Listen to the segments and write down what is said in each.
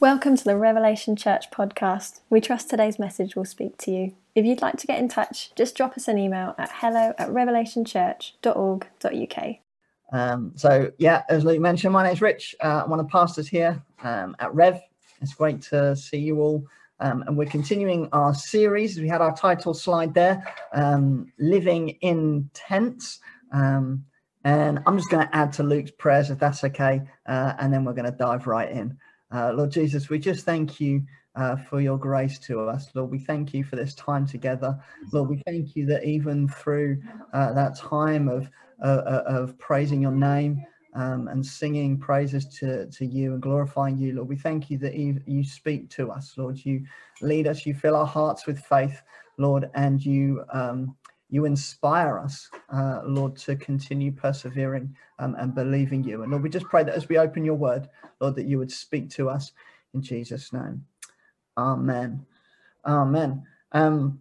Welcome to the Revelation Church podcast. We trust today's message will speak to you. If you'd like to get in touch, just drop us an email at hello at revelationchurch.org.uk. Um, so, yeah, as Luke mentioned, my name's Rich. Uh, I'm one of the pastors here um, at Rev. It's great to see you all. Um, and we're continuing our series. We had our title slide there, um, Living in Tents. Um, and I'm just going to add to Luke's prayers if that's okay. Uh, and then we're going to dive right in. Uh, Lord Jesus, we just thank you uh, for your grace to us. Lord, we thank you for this time together. Lord, we thank you that even through uh, that time of, uh, uh, of praising your name um, and singing praises to, to you and glorifying you, Lord, we thank you that you, you speak to us, Lord. You lead us, you fill our hearts with faith, Lord, and you. Um, you inspire us, uh, Lord, to continue persevering um, and believing you. And Lord, we just pray that as we open your word, Lord, that you would speak to us in Jesus' name. Amen. Amen. Um,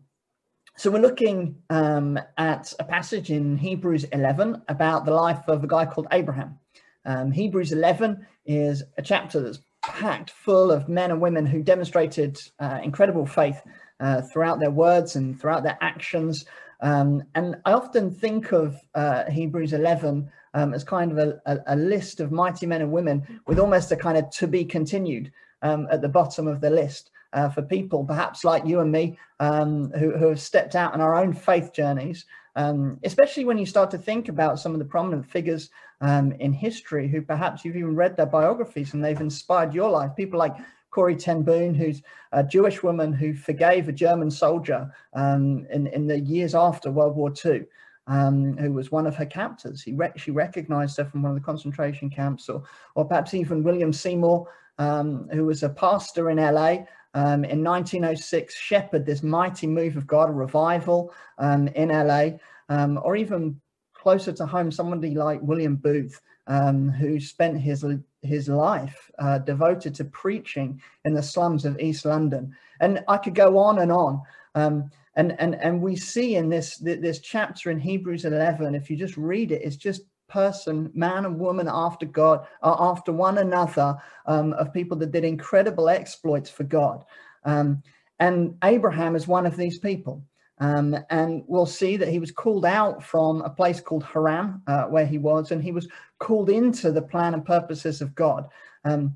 so we're looking um, at a passage in Hebrews 11 about the life of a guy called Abraham. Um, Hebrews 11 is a chapter that's packed full of men and women who demonstrated uh, incredible faith uh, throughout their words and throughout their actions. Um, and I often think of uh, Hebrews 11 um, as kind of a, a, a, list of mighty men and women with almost a kind of to be continued um, at the bottom of the list uh, for people, perhaps like you and me, um, who, who, have stepped out on our own faith journeys, um, especially when you start to think about some of the prominent figures um, in history who perhaps you've even read their biographies and they've inspired your life. People like Corrie ten Boom, who's a Jewish woman who forgave a German soldier um, in, in the years after World War II, um, who was one of her captors. He re- she recognized her from one of the concentration camps, or, or perhaps even William Seymour, um, who was a pastor in LA. Um, in 1906, shepherd this mighty move of God, a revival um, in LA, um, or even closer to home, somebody like William Booth, um, who spent his his life uh, devoted to preaching in the slums of East London, and I could go on and on. Um, and and and we see in this this chapter in Hebrews 11, if you just read it, it's just person, man and woman after God, uh, after one another, um, of people that did incredible exploits for God. Um, and Abraham is one of these people. Um, and we'll see that he was called out from a place called Haran, uh, where he was, and he was called into the plan and purposes of God. Um,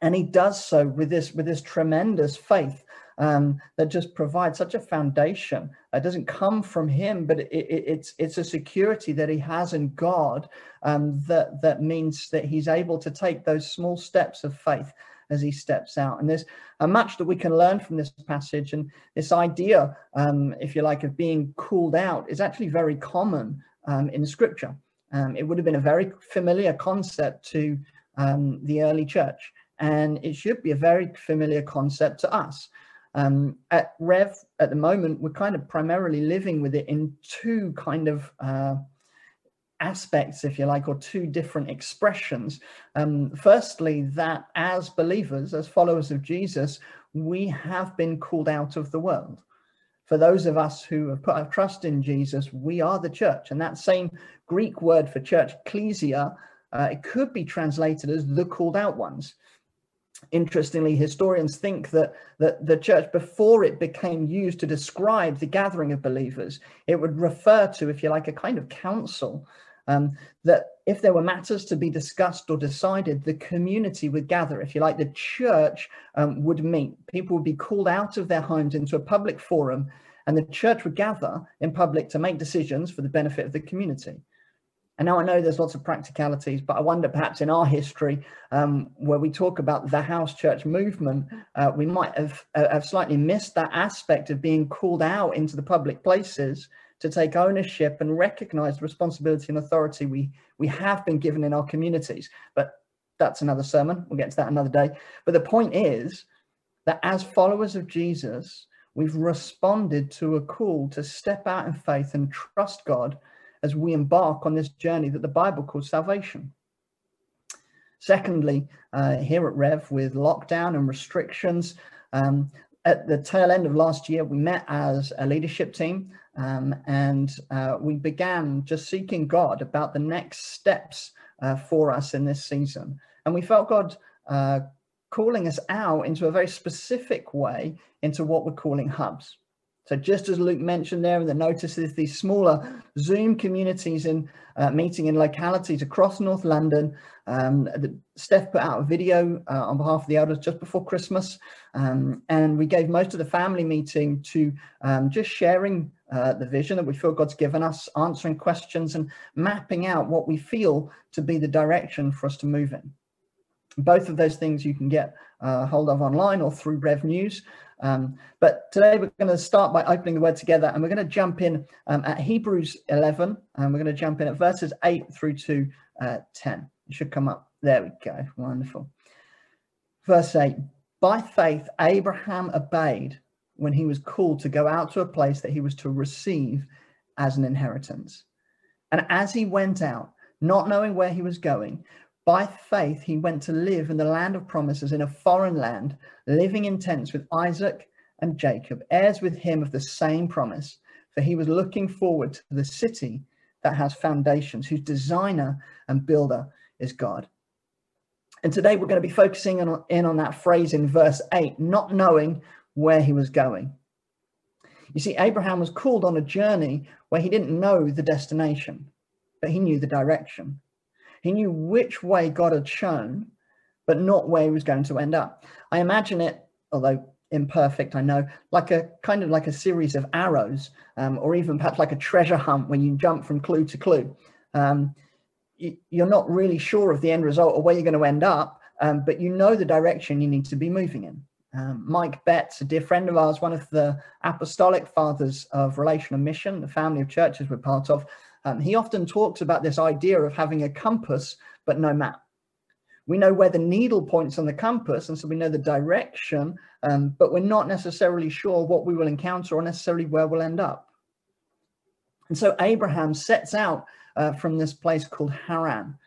and he does so with this with this tremendous faith um, that just provides such a foundation. It doesn't come from him, but it, it, it's it's a security that he has in God um, that that means that he's able to take those small steps of faith as he steps out. And there's a much that we can learn from this passage. And this idea, um, if you like, of being called out is actually very common um, in Scripture. Um, it would have been a very familiar concept to um, the early church, and it should be a very familiar concept to us. Um, at Rev, at the moment, we're kind of primarily living with it in two kind of uh, aspects, if you like, or two different expressions. Um, firstly, that as believers, as followers of Jesus, we have been called out of the world. For those of us who have put our trust in Jesus, we are the church. And that same Greek word for church, ecclesia, uh, it could be translated as the called out ones. Interestingly, historians think that, that the church, before it became used to describe the gathering of believers, it would refer to, if you like, a kind of council um, that if there were matters to be discussed or decided, the community would gather. If you like, the church um, would meet. People would be called out of their homes into a public forum, and the church would gather in public to make decisions for the benefit of the community. And now I know there's lots of practicalities, but I wonder perhaps in our history, um, where we talk about the house church movement, uh, we might have, uh, have slightly missed that aspect of being called out into the public places to take ownership and recognize the responsibility and authority we we have been given in our communities. But that's another sermon. We'll get to that another day. But the point is that as followers of Jesus, we've responded to a call to step out in faith and trust God as we embark on this journey that the Bible calls salvation. Secondly, uh, here at Rev, with lockdown and restrictions, um, at the tail end of last year, we met as a leadership team um, and uh, we began just seeking God about the next steps uh, for us in this season. And we felt God uh, calling us out into a very specific way into what we're calling hubs. So just as Luke mentioned there in the notices, these smaller Zoom communities in uh, meeting in localities across North London. Um, the, Steph put out a video uh, on behalf of the elders just before Christmas, um, and we gave most of the family meeting to um, just sharing uh, the vision that we feel God's given us, answering questions, and mapping out what we feel to be the direction for us to move in. Both of those things you can get uh, hold of online or through Rev News. Um, but today we're going to start by opening the word together and we're going to jump in um, at Hebrews 11 and we're going to jump in at verses 8 through to uh, 10. It should come up. There we go. Wonderful. Verse 8 By faith, Abraham obeyed when he was called to go out to a place that he was to receive as an inheritance. And as he went out, not knowing where he was going, by faith, he went to live in the land of promises in a foreign land, living in tents with Isaac and Jacob, heirs with him of the same promise. For he was looking forward to the city that has foundations, whose designer and builder is God. And today we're going to be focusing on, in on that phrase in verse 8, not knowing where he was going. You see, Abraham was called on a journey where he didn't know the destination, but he knew the direction. He knew which way God had shown, but not where he was going to end up. I imagine it, although imperfect, I know, like a kind of like a series of arrows, um, or even perhaps like a treasure hunt when you jump from clue to clue. Um, you, are not really sure of the end result or where you're going to end up, um, but you know the direction you need to be moving in. Um, Mike Betts, a dear friend of ours, one of the apostolic fathers of relational mission, the family of churches we're part of, um, he often talks about this idea of having a compass but no map. We know where the needle points on the compass, and so we know the direction, um, but we're not necessarily sure what we will encounter or necessarily where we'll end up. And so Abraham sets out uh, from this place called Haran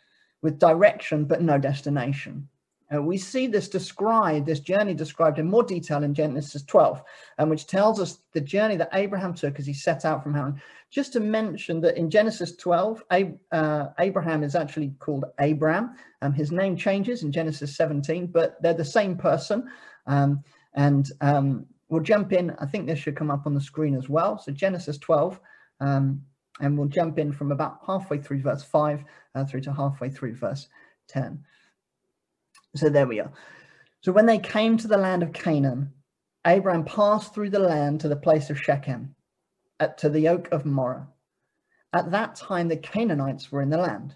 with direction but no destination. Uh, we see this described, this journey described in more detail in Genesis 12, um, which tells us the journey that Abraham took as he set out from Haran. Just to mention that in Genesis 12, Ab- uh, Abraham is actually called Abram. Um, his name changes in Genesis 17, but they're the same person. Um, and um, we'll jump in. I think this should come up on the screen as well. So Genesis 12, um, and we'll jump in from about halfway through verse 5 uh, through to halfway through verse 10. So there we are. So when they came to the land of Canaan, Abraham passed through the land to the place of Shechem, at, to the oak of Moreh. At that time, the Canaanites were in the land.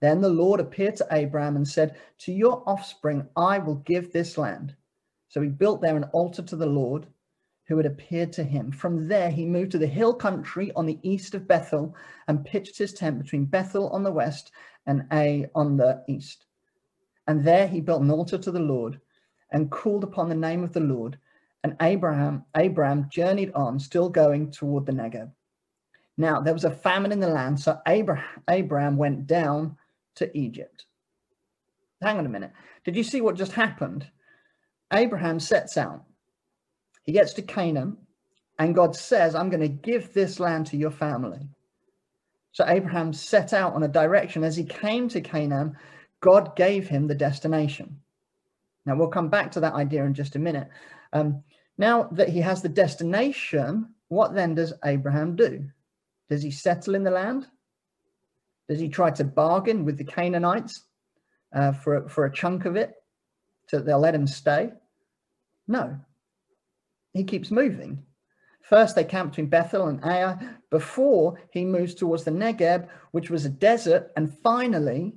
Then the Lord appeared to Abraham and said, To your offspring I will give this land. So he built there an altar to the Lord who had appeared to him. From there, he moved to the hill country on the east of Bethel and pitched his tent between Bethel on the west and Ai on the east. And there he built an altar to the Lord and called upon the name of the Lord. And Abraham, Abraham journeyed on, still going toward the Negeb. Now there was a famine in the land, so Abraham, Abraham went down to Egypt. Hang on a minute. Did you see what just happened? Abraham sets out. He gets to Canaan, and God says, I'm going to give this land to your family. So Abraham set out on a direction. As he came to Canaan, God gave him the destination. Now, we'll come back to that idea in just a minute. Um, now that he has the destination, what then does Abraham do? Does he settle in the land? Does he try to bargain with the Canaanites uh, for, for a chunk of it so that they'll let him stay? No. He keeps moving. First, they camp between Bethel and Ai before he moves towards the Negeb, which was a desert. And finally,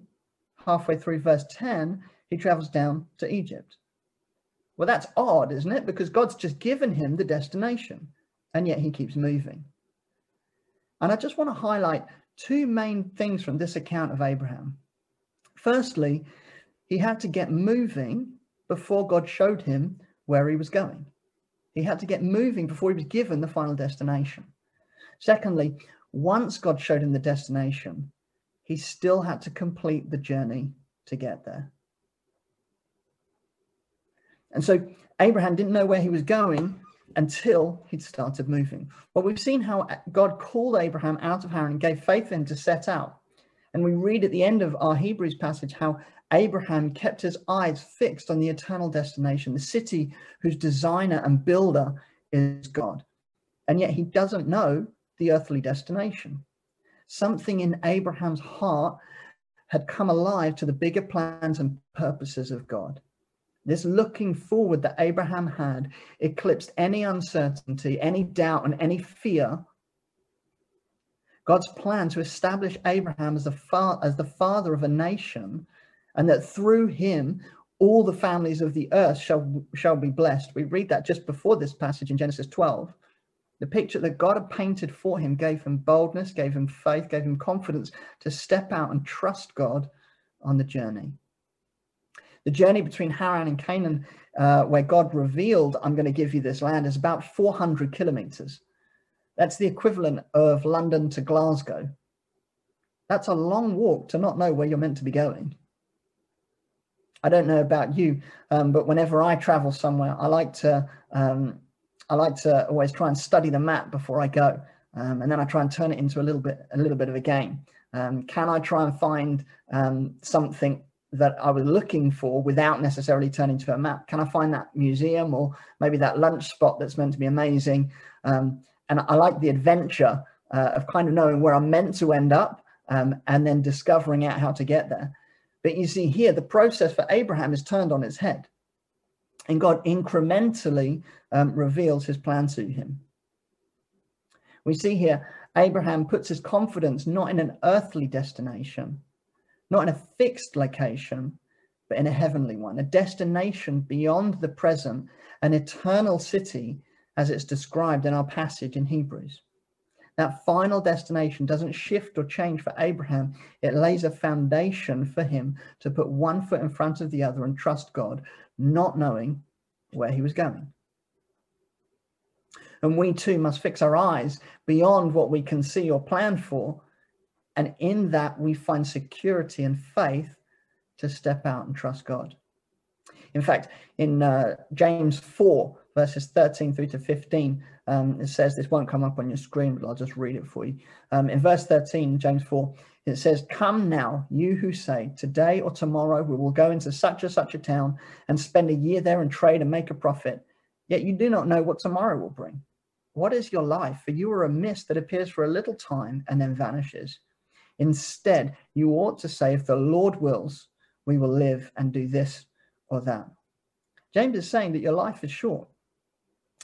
halfway through verse 10, he travels down to Egypt. Well, that's odd, isn't it? Because God's just given him the destination, and yet he keeps moving. And I just want to highlight two main things from this account of Abraham. Firstly, he had to get moving before God showed him where he was going. He had to get moving before he was given the final destination. Secondly, once God showed him the destination, he still had to complete the journey to get there. And so Abraham didn't know where he was going until he'd started moving. Well, we've seen how God called Abraham out of Haran and gave faith in him to set out. And we read at the end of our Hebrews passage how Abraham kept his eyes fixed on the eternal destination, the city whose designer and builder is God. And yet he doesn't know the earthly destination. Something in Abraham's heart had come alive to the bigger plans and purposes of God. This looking forward that Abraham had eclipsed any uncertainty, any doubt, and any fear. God's plan to establish Abraham as the, fa- as the father of a nation, and that through him all the families of the earth shall, shall be blessed. We read that just before this passage in Genesis 12. The picture that God had painted for him gave him boldness, gave him faith, gave him confidence to step out and trust God on the journey. The journey between Haran and Canaan, uh, where God revealed, I'm going to give you this land, is about 400 kilometers. That's the equivalent of London to Glasgow. That's a long walk to not know where you're meant to be going. I don't know about you, um, but whenever I travel somewhere, I like to um, I like to always try and study the map before I go, um, and then I try and turn it into a little bit a little bit of a game. Um, can I try and find um, something that I was looking for without necessarily turning to a map? Can I find that museum or maybe that lunch spot that's meant to be amazing? Um, and I like the adventure uh, of kind of knowing where I'm meant to end up um, and then discovering out how to get there. But you see here, the process for Abraham is turned on its head. And God incrementally um, reveals his plan to him. We see here, Abraham puts his confidence not in an earthly destination, not in a fixed location, but in a heavenly one, a destination beyond the present, an eternal city as it's described in our passage in Hebrews. That final destination doesn't shift or change for Abraham. It lays a foundation for him to put one foot in front of the other and trust God, not knowing where he was going. And we too must fix our eyes beyond what we can see or plan for and in that, we find security and faith to step out and trust God. In fact, in uh, James 4, verses 13 through to 15, um, it says, this won't come up on your screen, but I'll just read it for you. Um, in verse 13, James 4, it says, Come now, you who say, Today or tomorrow we will go into such and such a town and spend a year there and trade and make a profit. Yet you do not know what tomorrow will bring. What is your life? For you are a mist that appears for a little time and then vanishes. Instead, you ought to say, if the Lord wills, we will live and do this or that. James is saying that your life is short,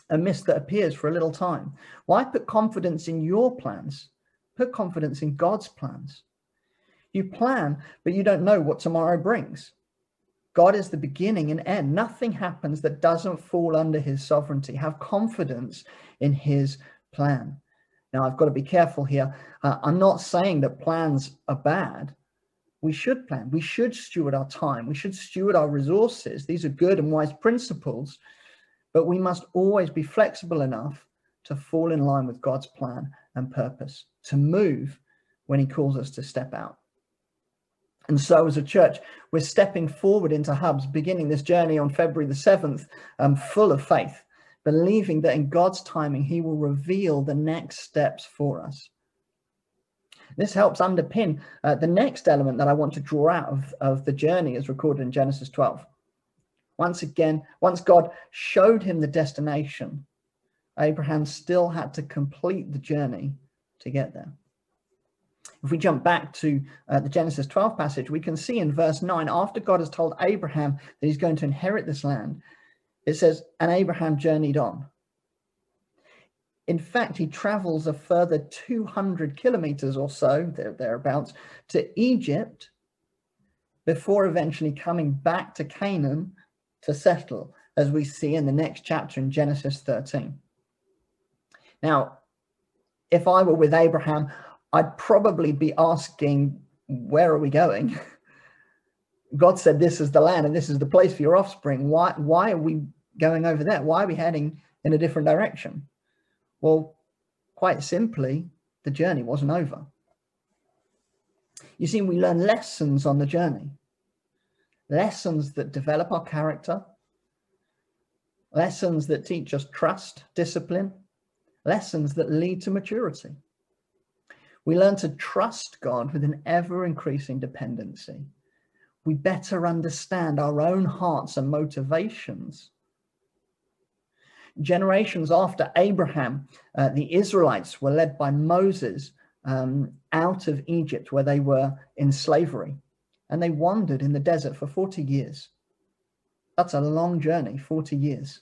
a mist that appears for a little time. Why put confidence in your plans? Put confidence in God's plans. You plan, but you don't know what tomorrow brings. God is the beginning and end. Nothing happens that doesn't fall under his sovereignty. Have confidence in his plan. Now, I've got to be careful here. Uh, I'm not saying that plans are bad. We should plan. We should steward our time. We should steward our resources. These are good and wise principles, but we must always be flexible enough to fall in line with God's plan and purpose, to move when He calls us to step out. And so, as a church, we're stepping forward into hubs, beginning this journey on February the 7th, um, full of faith believing that in God's timing, He will reveal the next steps for us. This helps underpin uh, the next element that I want to draw out of, of the journey as recorded in Genesis 12. Once again, once God showed him the destination, Abraham still had to complete the journey to get there. If we jump back to uh, the Genesis 12 passage, we can see in verse 9, after God has told Abraham that he's going to inherit this land, it says, and Abraham journeyed on. In fact, he travels a further 200 kilometers or so, there, thereabouts, to Egypt before eventually coming back to Canaan to settle, as we see in the next chapter in Genesis 13. Now, if I were with Abraham, I'd probably be asking, Where are we going? God said, This is the land and this is the place for your offspring. Why, why are we going over there? Why are we heading in a different direction? Well, quite simply, the journey wasn't over. You see, we learn lessons on the journey, lessons that develop our character, lessons that teach us trust, discipline, lessons that lead to maturity. We learn to trust God with an ever increasing dependency. we better understand our own hearts and motivations. Generations after Abraham, uh, the Israelites were led by Moses um, out of Egypt where they were in slavery and they wandered in the desert for 40 years. That's a long journey, 40 years.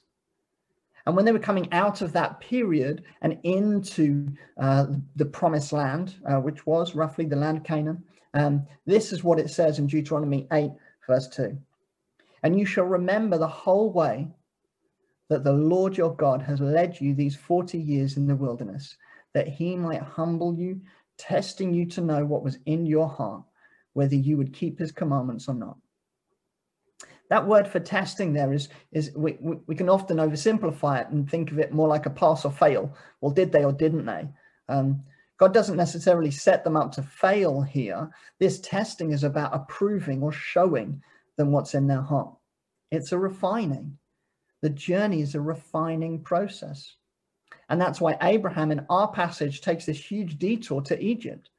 And when they were coming out of that period and into uh, the promised land, uh, which was roughly the land of Canaan, um, this is what it says in Deuteronomy 8, verse 2. And you shall remember the whole way that the Lord your God has led you these 40 years in the wilderness, that he might humble you, testing you to know what was in your heart, whether you would keep his commandments or not. That word for testing there is, is we, we, we can often oversimplify it and think of it more like a pass or fail. Well, did they or didn't they? Um, God doesn't necessarily set them up to fail here. This testing is about approving or showing them what's in their heart. It's a refining. The journey is a refining process. And that's why Abraham in our passage takes this huge detour to Egypt.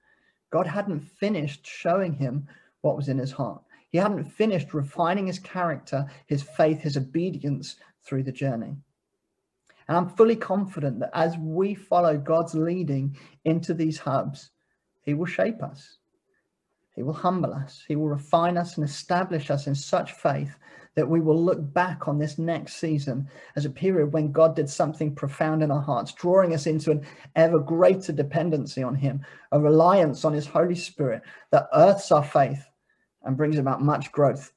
God hadn't finished showing him what was in his heart. He hadn't finished refining his character, his faith, his obedience through the journey. And I'm fully confident that as we follow God's leading into these hubs, he will shape us. He will humble us. He will refine us and establish us in such faith that we will look back on this next season as a period when God did something profound in our hearts, drawing us into an ever greater dependency on Him, a reliance on His Holy Spirit that earths our faith and brings about much growth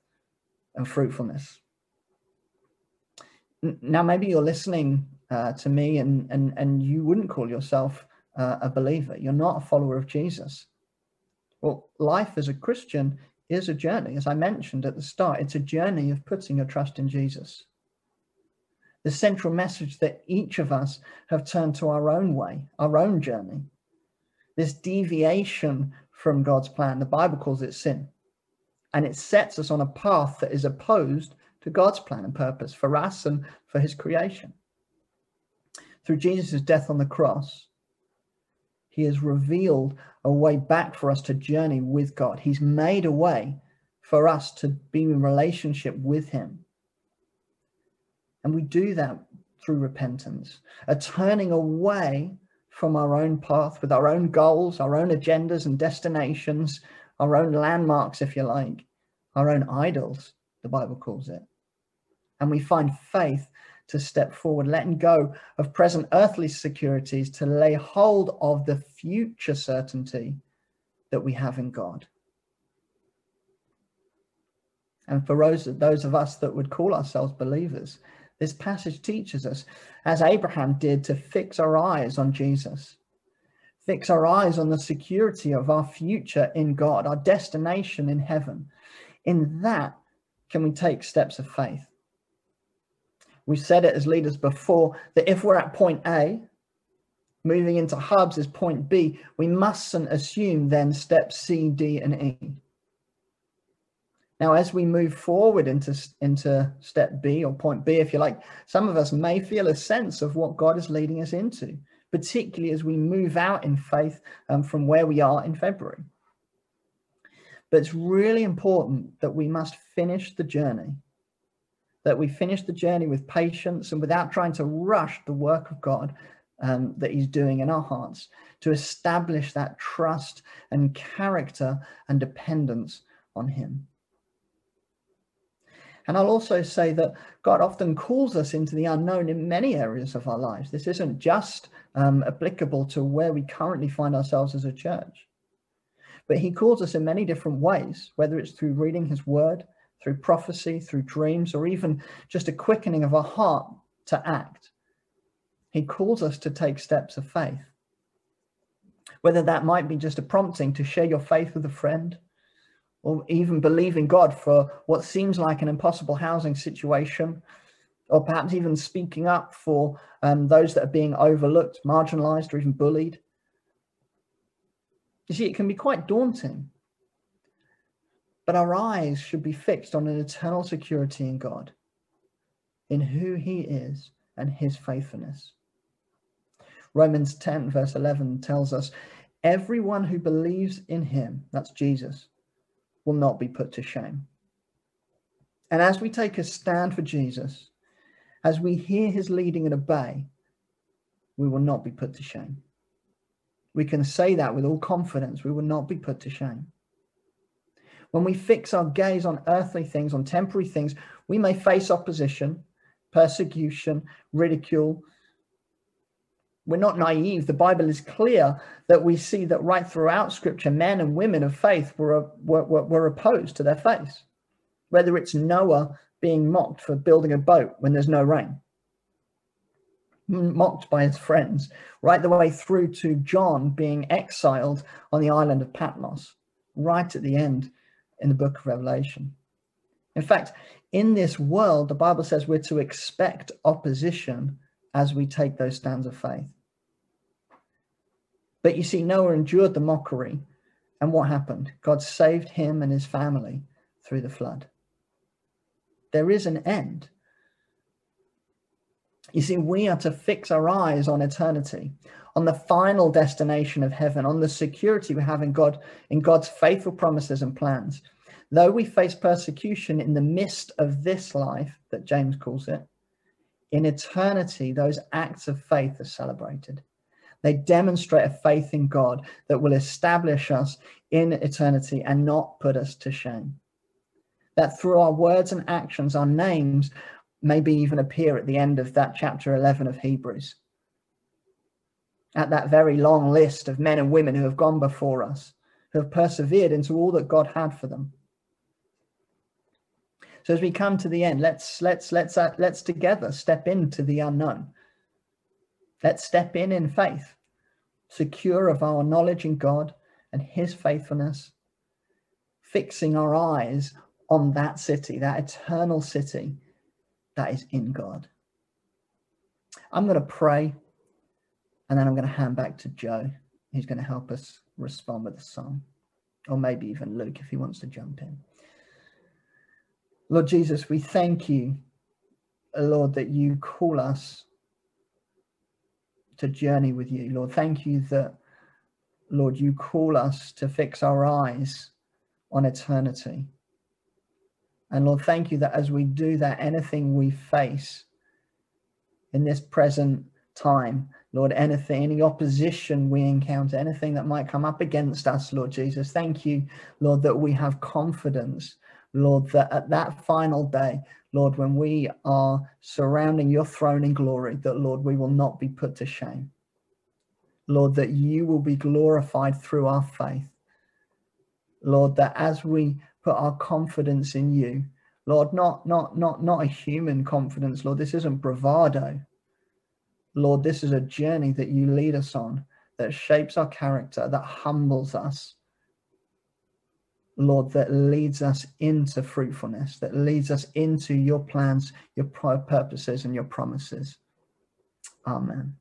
and fruitfulness. Now, maybe you're listening uh, to me and, and, and you wouldn't call yourself uh, a believer. You're not a follower of Jesus. Well, life as a Christian is a journey. As I mentioned at the start, it's a journey of putting your trust in Jesus. The central message that each of us have turned to our own way, our own journey. This deviation from God's plan, the Bible calls it sin. And it sets us on a path that is opposed to God's plan and purpose for us and for his creation. Through Jesus' death on the cross, he has revealed a way back for us to journey with God. He's made a way for us to be in relationship with Him. And we do that through repentance, a turning away from our own path with our own goals, our own agendas and destinations, our own landmarks, if you like, our own idols, the Bible calls it. And we find faith to step forward, letting go of present earthly securities to lay hold of the future certainty that we have in God. And for those, those of us that would call ourselves believers, this passage teaches us, as Abraham did, to fix our eyes on Jesus, fix our eyes on the security of our future in God, our destination in heaven. In that, can we take steps of faith? We've said it as leaders before that if we're at point A, moving into hubs is point B, we mustn't assume then steps C, D, and E. Now, as we move forward into, into step B or point B, if you like, some of us may feel a sense of what God is leading us into, particularly as we move out in faith um, from where we are in February. But it's really important that we must finish the journey that we finish the journey with patience and without trying to rush the work of God um, that He's doing in our hearts to establish that trust and character and dependence on Him. And I'll also say that God often calls us into the unknown in many areas of our lives. This isn't just um, applicable to where we currently find ourselves as a church, but He calls us in many different ways, whether it's through reading His Word, through prophecy, through dreams, or even just a quickening of our heart to act. He calls us to take steps of faith. Whether that might be just a prompting to share your faith with a friend, or even believe in God for what seems like an impossible housing situation, or perhaps even speaking up for um, those that are being overlooked, marginalized, or even bullied. You see, it can be quite daunting but our eyes should be fixed on an eternal security in God, in who He is and His faithfulness. Romans 10, verse 11 tells us everyone who believes in Him, that's Jesus, will not be put to shame. And as we take a stand for Jesus, as we hear his leading and obey, we will not be put to shame. We can say that with all confidence. We will not be put to shame. When we fix our gaze on earthly things, on temporary things, we may face opposition, persecution, ridicule. We're not naive. The Bible is clear that we see that right throughout Scripture, men and women of faith were, were, were opposed to their faith. Whether it's Noah being mocked for building a boat when there's no rain, mocked by his friends, right the way through to John being exiled on the island of Patmos, right at the end in the book of Revelation. In fact, in this world, the Bible says we're to expect opposition as we take those stands of faith. But you see, Noah endured the mockery. And what happened? God saved him and his family through the flood. There is an end. You see, we are to fix our eyes on eternity, on the final destination of heaven, on the security we have in God, in God's faithful promises and plans. Though we face persecution in the midst of this life, that James calls it, in eternity, those acts of faith are celebrated. They demonstrate a faith in God that will establish us in eternity and not put us to shame. That through our words and actions, our names maybe even appear at the end of that chapter 11 of Hebrews. At that very long list of men and women who have gone before us, who have persevered into all that God had for them. So as we come to the end, let's let's let's uh, let's together step into the unknown. Let's step in in faith, secure of our knowledge in God and His faithfulness, fixing our eyes on that city, that eternal city that is in God. I'm going to pray and then I'm going to hand back to Joe, who's going to help us respond with a song, or maybe even Luke if he wants to jump in. Lord Jesus, we thank you, Lord, that you call us to journey with you. Lord, thank you that, Lord, you call us to fix our eyes on eternity. And Lord, thank you that as we do that, anything we face in this present time, Lord, anything, any opposition we encounter, anything that might come up against us, Lord Jesus, thank you, Lord, that we have confidence, Lord, that at that final day, Lord, when we are surrounding your throne in glory, that, Lord, we will not be put to shame. Lord, that you will be glorified through our faith. Lord, that as we put our confidence in you. Lord, not not not not a human confidence, Lord. This isn't bravado. Lord, this is a journey that you lead us on that shapes our character, that humbles us. Lord, that leads us into fruitfulness, that leads us into your plans, your purposes, and your promises. Amen.